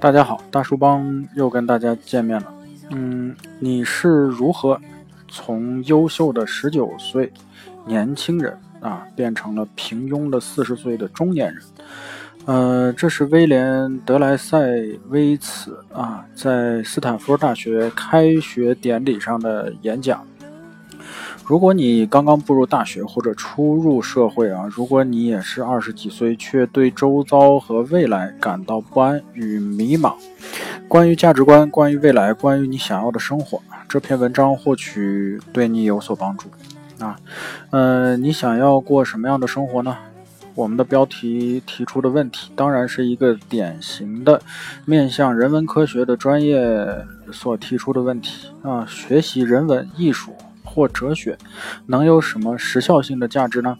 大家好，大叔帮又跟大家见面了。嗯，你是如何从优秀的十九岁年轻人啊，变成了平庸的四十岁的中年人？呃，这是威廉德莱塞维茨啊，在斯坦福大学开学典礼上的演讲。如果你刚刚步入大学或者初入社会啊，如果你也是二十几岁，却对周遭和未来感到不安与迷茫，关于价值观，关于未来，关于你想要的生活，这篇文章或许对你有所帮助啊。呃，你想要过什么样的生活呢？我们的标题提出的问题，当然是一个典型的面向人文科学的专业所提出的问题啊。学习人文艺术。或哲学能有什么时效性的价值呢？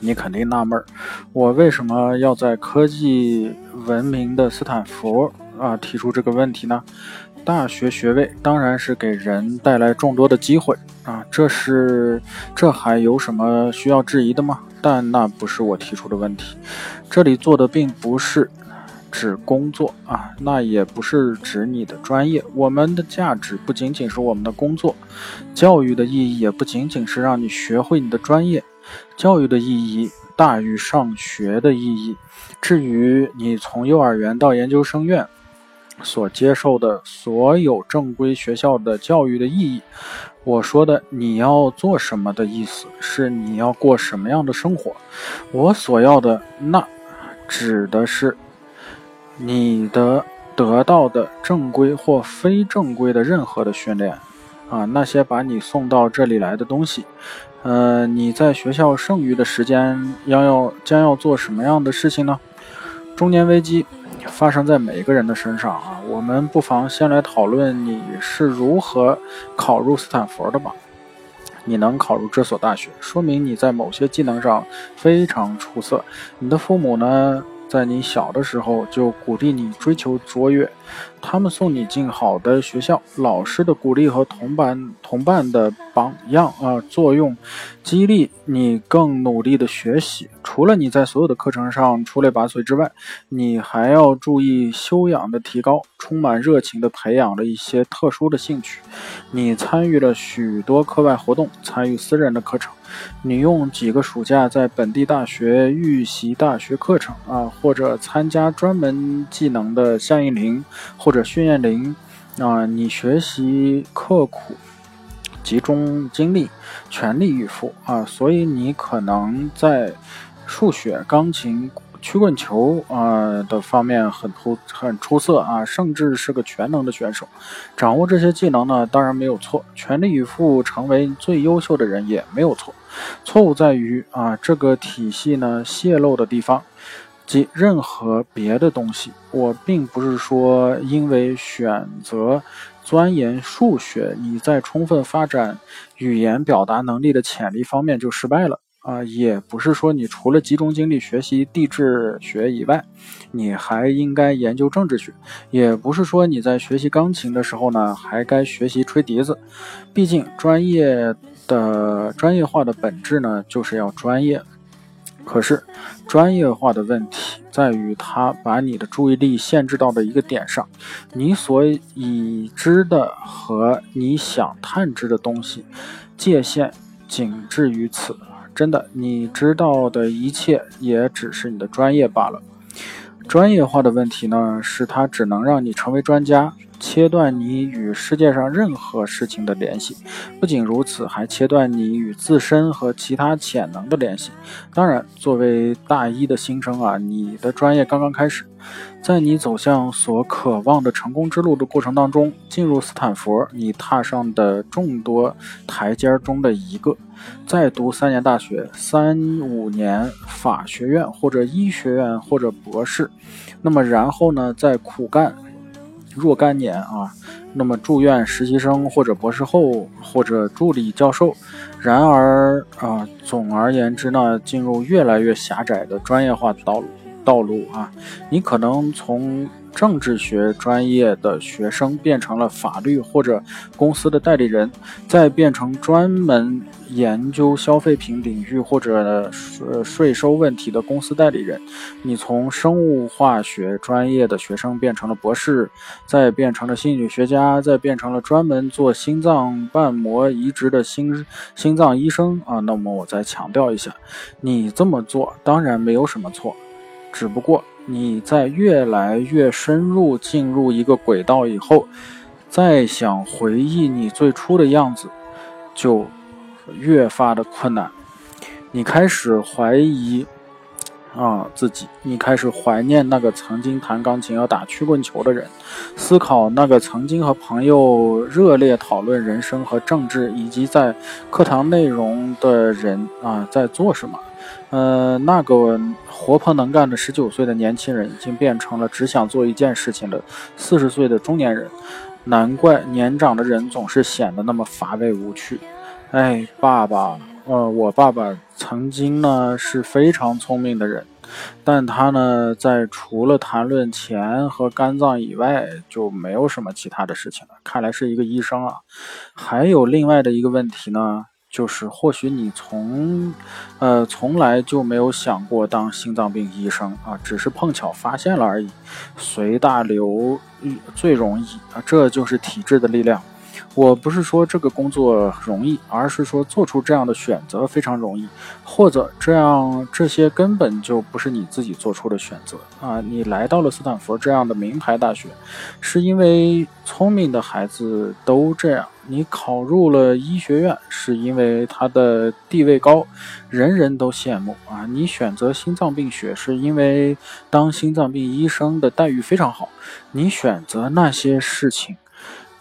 你肯定纳闷儿，我为什么要在科技文明的斯坦福啊提出这个问题呢？大学学位当然是给人带来众多的机会啊，这是这还有什么需要质疑的吗？但那不是我提出的问题，这里做的并不是。指工作啊，那也不是指你的专业。我们的价值不仅仅是我们的工作，教育的意义也不仅仅是让你学会你的专业。教育的意义大于上学的意义。至于你从幼儿园到研究生院所接受的所有正规学校的教育的意义，我说的你要做什么的意思是你要过什么样的生活。我所要的那指的是。你的得到的正规或非正规的任何的训练，啊，那些把你送到这里来的东西，呃，你在学校剩余的时间要要将要做什么样的事情呢？中年危机发生在每一个人的身上啊，我们不妨先来讨论你是如何考入斯坦福的吧。你能考入这所大学，说明你在某些技能上非常出色。你的父母呢？在你小的时候就鼓励你追求卓越，他们送你进好的学校，老师的鼓励和同伴同伴的榜样啊作用，激励你更努力的学习。除了你在所有的课程上出类拔萃之外，你还要注意修养的提高，充满热情的培养了一些特殊的兴趣。你参与了许多课外活动，参与私人的课程。你用几个暑假在本地大学预习大学课程啊，或者参加专门技能的夏令营或者训练营啊，你学习刻苦，集中精力，全力以赴啊，所以你可能在数学、钢琴。曲棍球啊的方面很出很出色啊，甚至是个全能的选手。掌握这些技能呢，当然没有错。全力以赴成为最优秀的人也没有错。错误在于啊，这个体系呢泄露的地方，即任何别的东西。我并不是说因为选择钻研数学，你在充分发展语言表达能力的潜力方面就失败了。啊，也不是说你除了集中精力学习地质学以外，你还应该研究政治学；也不是说你在学习钢琴的时候呢，还该学习吹笛子。毕竟专业的专业化的本质呢，就是要专业。可是，专业化的问题在于，它把你的注意力限制到了一个点上，你所已知的和你想探知的东西界限仅至于此。真的，你知道的一切也只是你的专业罢了。专业化的问题呢，是它只能让你成为专家。切断你与世界上任何事情的联系，不仅如此，还切断你与自身和其他潜能的联系。当然，作为大一的新生啊，你的专业刚刚开始，在你走向所渴望的成功之路的过程当中，进入斯坦福，你踏上的众多台阶中的一个，再读三年大学，三五年法学院或者医学院或者博士，那么然后呢，再苦干。若干年啊，那么住院实习生或者博士后或者助理教授，然而啊，总而言之呢，进入越来越狭窄的专业化道路道路啊，你可能从政治学专业的学生变成了法律或者公司的代理人，再变成专门研究消费品领域或者税收问题的公司代理人。你从生物化学专业的学生变成了博士，再变成了心理学家，再变成了专门做心脏瓣膜移植的心心脏医生啊。那么我再强调一下，你这么做当然没有什么错，只不过。你在越来越深入进入一个轨道以后，再想回忆你最初的样子，就越发的困难。你开始怀疑啊自己，你开始怀念那个曾经弹钢琴要打曲棍球的人，思考那个曾经和朋友热烈讨论人生和政治以及在课堂内容的人啊在做什么。呃，那个活泼能干的十九岁的年轻人，已经变成了只想做一件事情的四十岁的中年人。难怪年长的人总是显得那么乏味无趣。哎，爸爸，呃，我爸爸曾经呢是非常聪明的人，但他呢在除了谈论钱和肝脏以外，就没有什么其他的事情了。看来是一个医生啊。还有另外的一个问题呢。就是或许你从，呃，从来就没有想过当心脏病医生啊，只是碰巧发现了而已。随大流最容易啊，这就是体制的力量。我不是说这个工作容易，而是说做出这样的选择非常容易，或者这样这些根本就不是你自己做出的选择啊！你来到了斯坦福这样的名牌大学，是因为聪明的孩子都这样；你考入了医学院，是因为它的地位高，人人都羡慕啊！你选择心脏病学，是因为当心脏病医生的待遇非常好。你选择那些事情。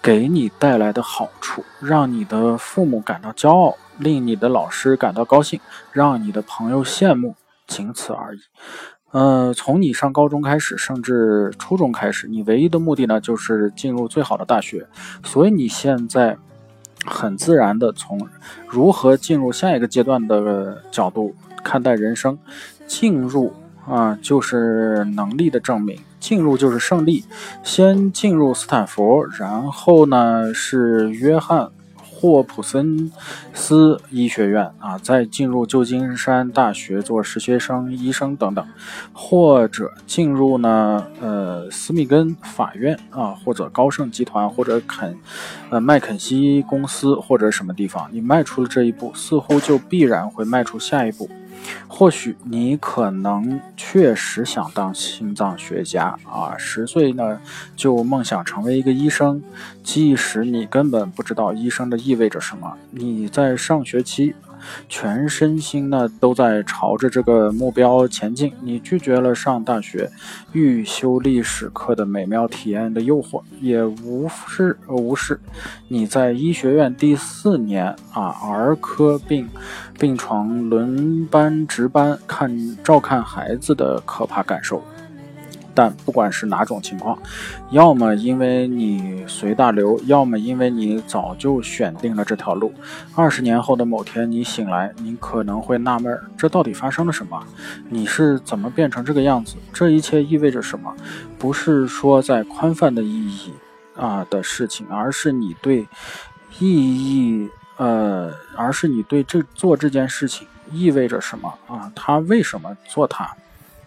给你带来的好处，让你的父母感到骄傲，令你的老师感到高兴，让你的朋友羡慕，仅此而已。呃，从你上高中开始，甚至初中开始，你唯一的目的呢，就是进入最好的大学。所以你现在很自然的从如何进入下一个阶段的角度看待人生，进入。啊，就是能力的证明。进入就是胜利。先进入斯坦福，然后呢是约翰霍普森斯医学院啊，再进入旧金山大学做实习生、医生等等，或者进入呢呃斯密根法院啊，或者高盛集团，或者肯呃麦肯锡公司，或者什么地方。你迈出了这一步，似乎就必然会迈出下一步。或许你可能确实想当心脏学家啊，十岁呢就梦想成为一个医生，即使你根本不知道医生的意味着什么，你在上学期。全身心呢都在朝着这个目标前进。你拒绝了上大学预修历史课的美妙体验的诱惑，也无视无视你在医学院第四年啊儿科病病床轮班值班看照看孩子的可怕感受。但不管是哪种情况，要么因为你随大流，要么因为你早就选定了这条路。二十年后的某天，你醒来，你可能会纳闷：这到底发生了什么？你是怎么变成这个样子？这一切意味着什么？不是说在宽泛的意义啊的事情，而是你对意义，呃，而是你对这做这件事情意味着什么啊？他为什么做它？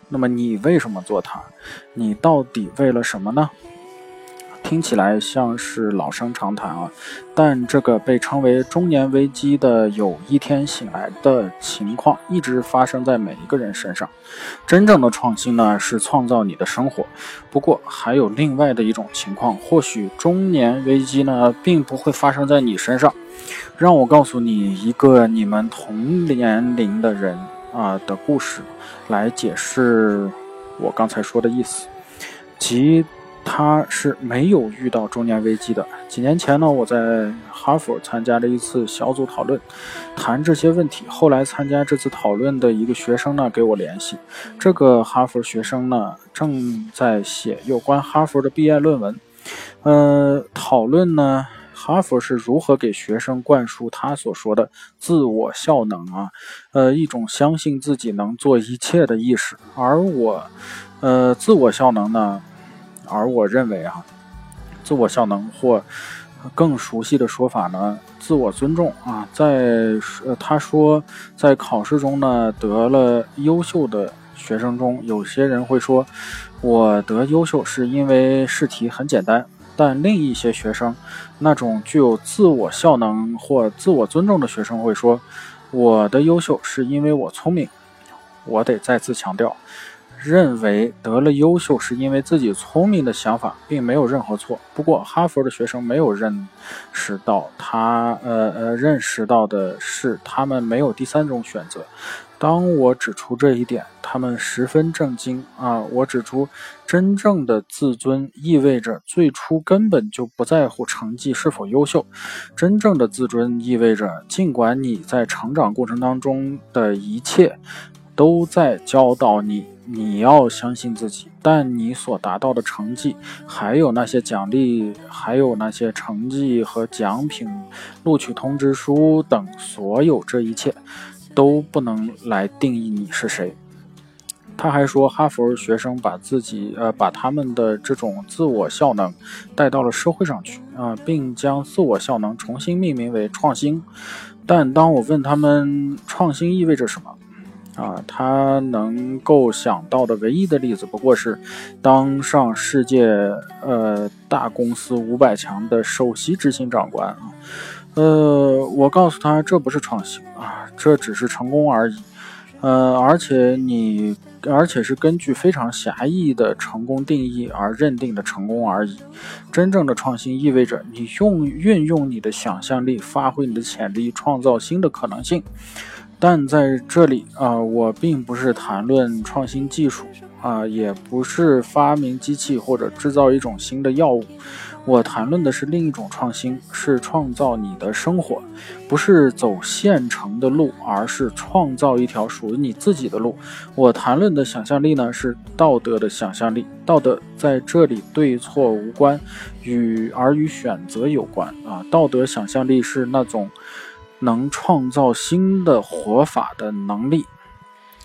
那么你为什么做它？你到底为了什么呢？听起来像是老生常谈啊，但这个被称为中年危机的有一天醒来的情况，一直发生在每一个人身上。真正的创新呢，是创造你的生活。不过还有另外的一种情况，或许中年危机呢，并不会发生在你身上。让我告诉你一个你们同年龄的人啊的故事。来解释我刚才说的意思，即他是没有遇到中年危机的。几年前呢，我在哈佛参加了一次小组讨论，谈这些问题。后来参加这次讨论的一个学生呢，给我联系，这个哈佛学生呢，正在写有关哈佛的毕业论文。呃，讨论呢。哈佛是如何给学生灌输他所说的自我效能啊？呃，一种相信自己能做一切的意识。而我，呃，自我效能呢？而我认为啊，自我效能或更熟悉的说法呢，自我尊重啊，在他说在考试中呢得了优秀的学生中，有些人会说，我得优秀是因为试题很简单。但另一些学生，那种具有自我效能或自我尊重的学生会说，我的优秀是因为我聪明。我得再次强调。认为得了优秀是因为自己聪明的想法并没有任何错。不过，哈佛的学生没有认识到他，呃呃，认识到的是他们没有第三种选择。当我指出这一点，他们十分震惊啊！我指出，真正的自尊意味着最初根本就不在乎成绩是否优秀。真正的自尊意味着，尽管你在成长过程当中的一切都在教导你。你要相信自己，但你所达到的成绩，还有那些奖励，还有那些成绩和奖品、录取通知书等所有这一切，都不能来定义你是谁。他还说，哈佛学生把自己呃把他们的这种自我效能带到了社会上去啊，并将自我效能重新命名为创新。但当我问他们创新意味着什么？啊，他能够想到的唯一的例子，不过是当上世界呃大公司五百强的首席执行长官啊。呃，我告诉他，这不是创新啊，这只是成功而已。呃，而且你，而且是根据非常狭义的成功定义而认定的成功而已。真正的创新意味着你用运用你的想象力，发挥你的潜力，创造新的可能性。但在这里啊，我并不是谈论创新技术啊，也不是发明机器或者制造一种新的药物。我谈论的是另一种创新，是创造你的生活，不是走现成的路，而是创造一条属于你自己的路。我谈论的想象力呢，是道德的想象力。道德在这里对错无关，与而与选择有关啊。道德想象力是那种。能创造新的活法的能力，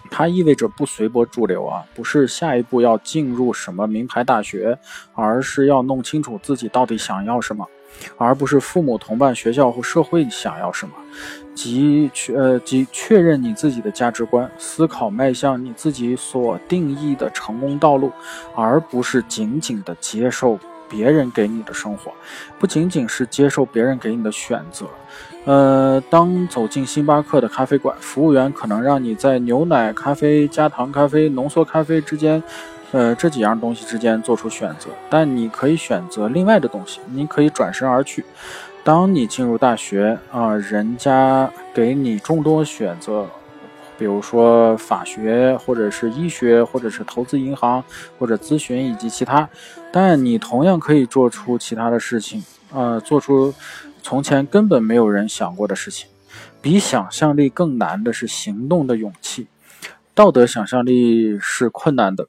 它意味着不随波逐流啊，不是下一步要进入什么名牌大学，而是要弄清楚自己到底想要什么，而不是父母、同伴、学校或社会想要什么，即确呃即确认你自己的价值观，思考迈向你自己所定义的成功道路，而不是仅仅的接受别人给你的生活，不仅仅是接受别人给你的选择。呃，当走进星巴克的咖啡馆，服务员可能让你在牛奶咖啡、加糖咖啡、浓缩咖啡之间，呃，这几样东西之间做出选择。但你可以选择另外的东西，你可以转身而去。当你进入大学啊，人家给你众多选择，比如说法学，或者是医学，或者是投资银行，或者咨询以及其他。但你同样可以做出其他的事情，呃，做出。从前根本没有人想过的事情，比想象力更难的是行动的勇气。道德想象力是困难的，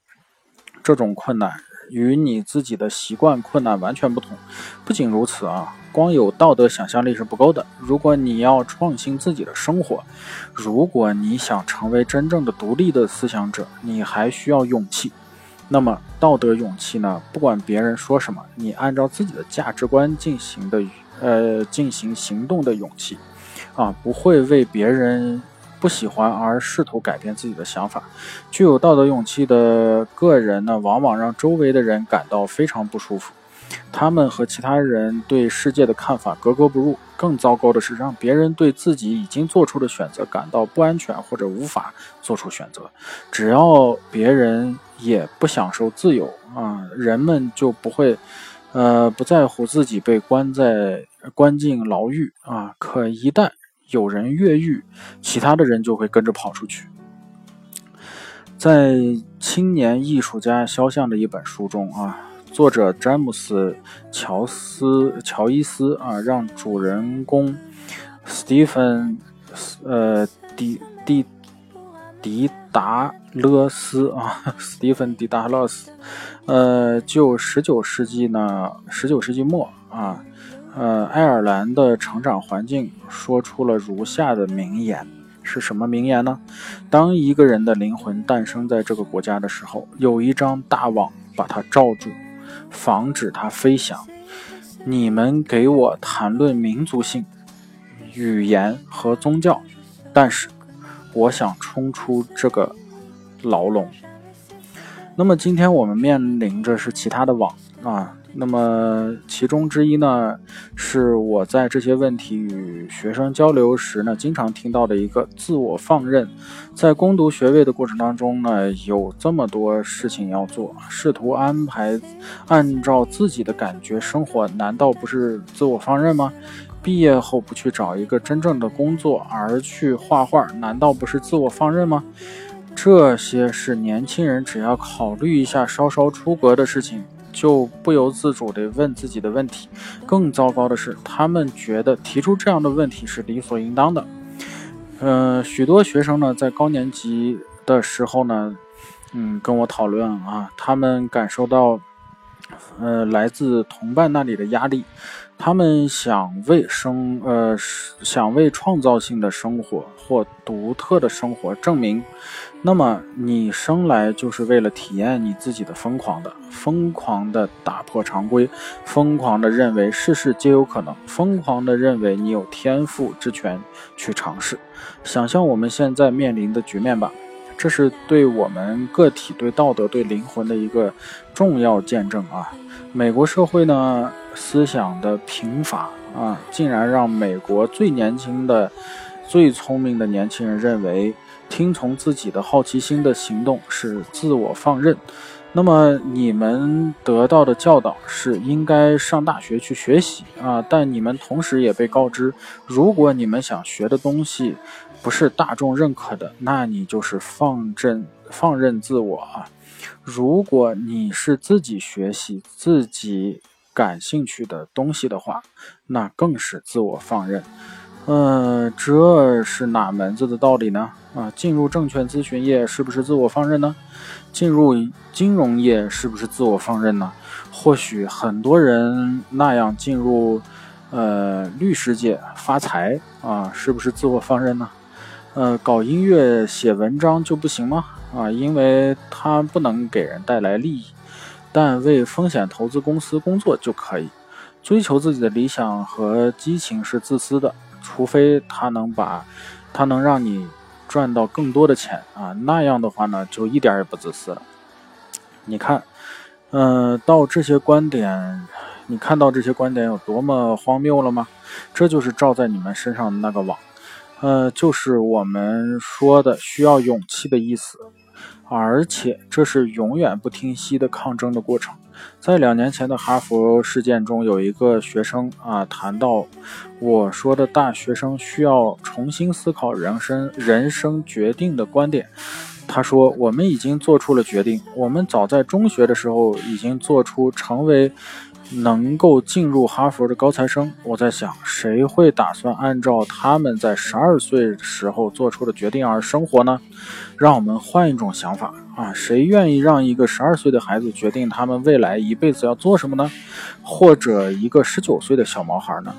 这种困难与你自己的习惯困难完全不同。不仅如此啊，光有道德想象力是不够的。如果你要创新自己的生活，如果你想成为真正的独立的思想者，你还需要勇气。那么，道德勇气呢？不管别人说什么，你按照自己的价值观进行的。呃，进行行动的勇气，啊，不会为别人不喜欢而试图改变自己的想法。具有道德勇气的个人呢，往往让周围的人感到非常不舒服。他们和其他人对世界的看法格格不入。更糟糕的是，让别人对自己已经做出的选择感到不安全或者无法做出选择。只要别人也不享受自由啊，人们就不会。呃，不在乎自己被关在关进牢狱啊！可一旦有人越狱，其他的人就会跟着跑出去。在青年艺术家肖像的一本书中啊，作者詹姆斯乔斯乔伊斯啊，让主人公斯蒂芬呃迪迪迪达勒斯啊，斯蒂芬迪达勒斯。呃，就十九世纪呢，十九世纪末啊，呃，爱尔兰的成长环境说出了如下的名言，是什么名言呢？当一个人的灵魂诞生在这个国家的时候，有一张大网把它罩住，防止它飞翔。你们给我谈论民族性、语言和宗教，但是我想冲出这个牢笼。那么今天我们面临着是其他的网啊。那么其中之一呢，是我在这些问题与学生交流时呢，经常听到的一个自我放任。在攻读学位的过程当中呢，有这么多事情要做，试图安排按照自己的感觉生活，难道不是自我放任吗？毕业后不去找一个真正的工作，而去画画，难道不是自我放任吗？这些是年轻人只要考虑一下，稍稍出格的事情。就不由自主地问自己的问题。更糟糕的是，他们觉得提出这样的问题是理所应当的。呃，许多学生呢，在高年级的时候呢，嗯，跟我讨论啊，他们感受到，呃，来自同伴那里的压力。他们想为生，呃，想为创造性的生活或独特的生活证明。那么，你生来就是为了体验你自己的疯狂的，疯狂的打破常规，疯狂的认为事事皆有可能，疯狂的认为你有天赋之权去尝试。想象我们现在面临的局面吧，这是对我们个体、对道德、对灵魂的一个重要见证啊！美国社会呢？思想的贫乏啊，竟然让美国最年轻的、最聪明的年轻人认为，听从自己的好奇心的行动是自我放任。那么你们得到的教导是应该上大学去学习啊，但你们同时也被告知，如果你们想学的东西不是大众认可的，那你就是放任放任自我啊。如果你是自己学习自己。感兴趣的东西的话，那更是自我放任。呃，这是哪门子的道理呢？啊，进入证券咨询业是不是自我放任呢？进入金融业是不是自我放任呢？或许很多人那样进入呃律师界发财啊，是不是自我放任呢？呃，搞音乐写文章就不行吗？啊，因为它不能给人带来利益。但为风险投资公司工作就可以，追求自己的理想和激情是自私的，除非他能把，他能让你赚到更多的钱啊，那样的话呢，就一点也不自私了。你看，嗯，到这些观点，你看到这些观点有多么荒谬了吗？这就是照在你们身上的那个网，呃，就是我们说的需要勇气的意思。而且这是永远不停息的抗争的过程。在两年前的哈佛事件中，有一个学生啊谈到，我说的大学生需要重新思考人生人生决定的观点。他说：“我们已经做出了决定，我们早在中学的时候已经做出成为。”能够进入哈佛的高材生，我在想，谁会打算按照他们在十二岁时候做出的决定而生活呢？让我们换一种想法啊，谁愿意让一个十二岁的孩子决定他们未来一辈子要做什么呢？或者一个十九岁的小毛孩呢？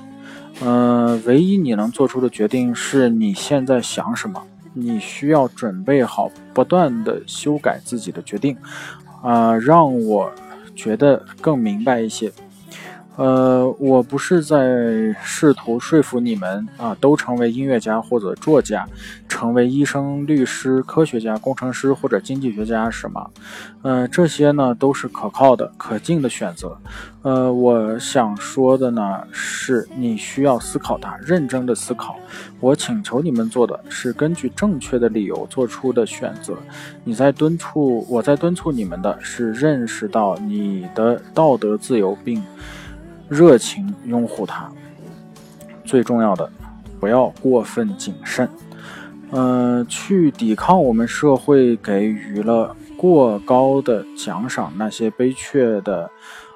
嗯，唯一你能做出的决定是你现在想什么，你需要准备好不断的修改自己的决定，啊，让我。觉得更明白一些，呃，我不是在试图说服你们啊，都成为音乐家或者作家，成为医生、律师、科学家、工程师或者经济学家是吗？呃，这些呢都是可靠的、可敬的选择。呃，我想说的呢是，你需要思考它，认真的思考。我请求你们做的是根据正确的理由做出的选择。你在敦促，我在敦促你们的是认识到你的道德自由，并热情拥护它。最重要的，不要过分谨慎。呃，去抵抗我们社会给予了过高的奖赏，那些悲确的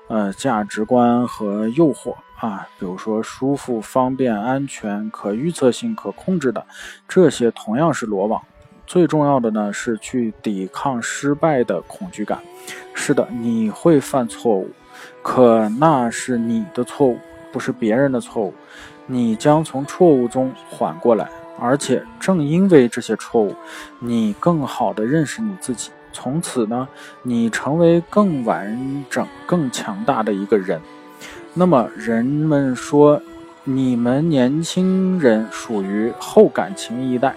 呃价值观和诱惑。啊，比如说舒服、方便、安全、可预测性、可控制的，这些同样是罗网。最重要的呢是去抵抗失败的恐惧感。是的，你会犯错误，可那是你的错误，不是别人的错误。你将从错误中缓过来，而且正因为这些错误，你更好的认识你自己。从此呢，你成为更完整、更强大的一个人。那么人们说，你们年轻人属于后感情一代，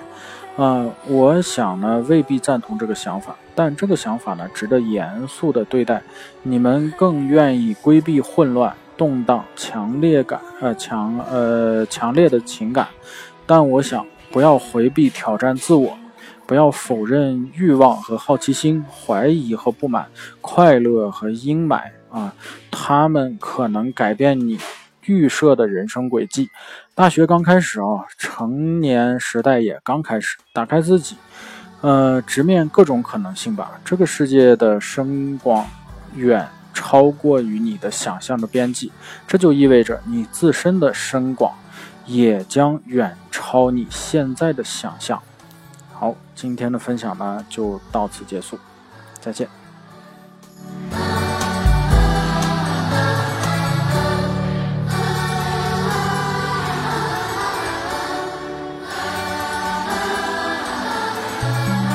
啊，我想呢未必赞同这个想法，但这个想法呢值得严肃的对待。你们更愿意规避混乱、动荡、强烈感，呃强呃强烈的情感，但我想不要回避挑战自我。不要否认欲望和好奇心，怀疑和不满，快乐和阴霾啊，他们可能改变你预设的人生轨迹。大学刚开始啊，成年时代也刚开始，打开自己，呃，直面各种可能性吧。这个世界的深广远超过于你的想象的边际，这就意味着你自身的深广也将远超你现在的想象。好，今天的分享呢就到此结束，再见。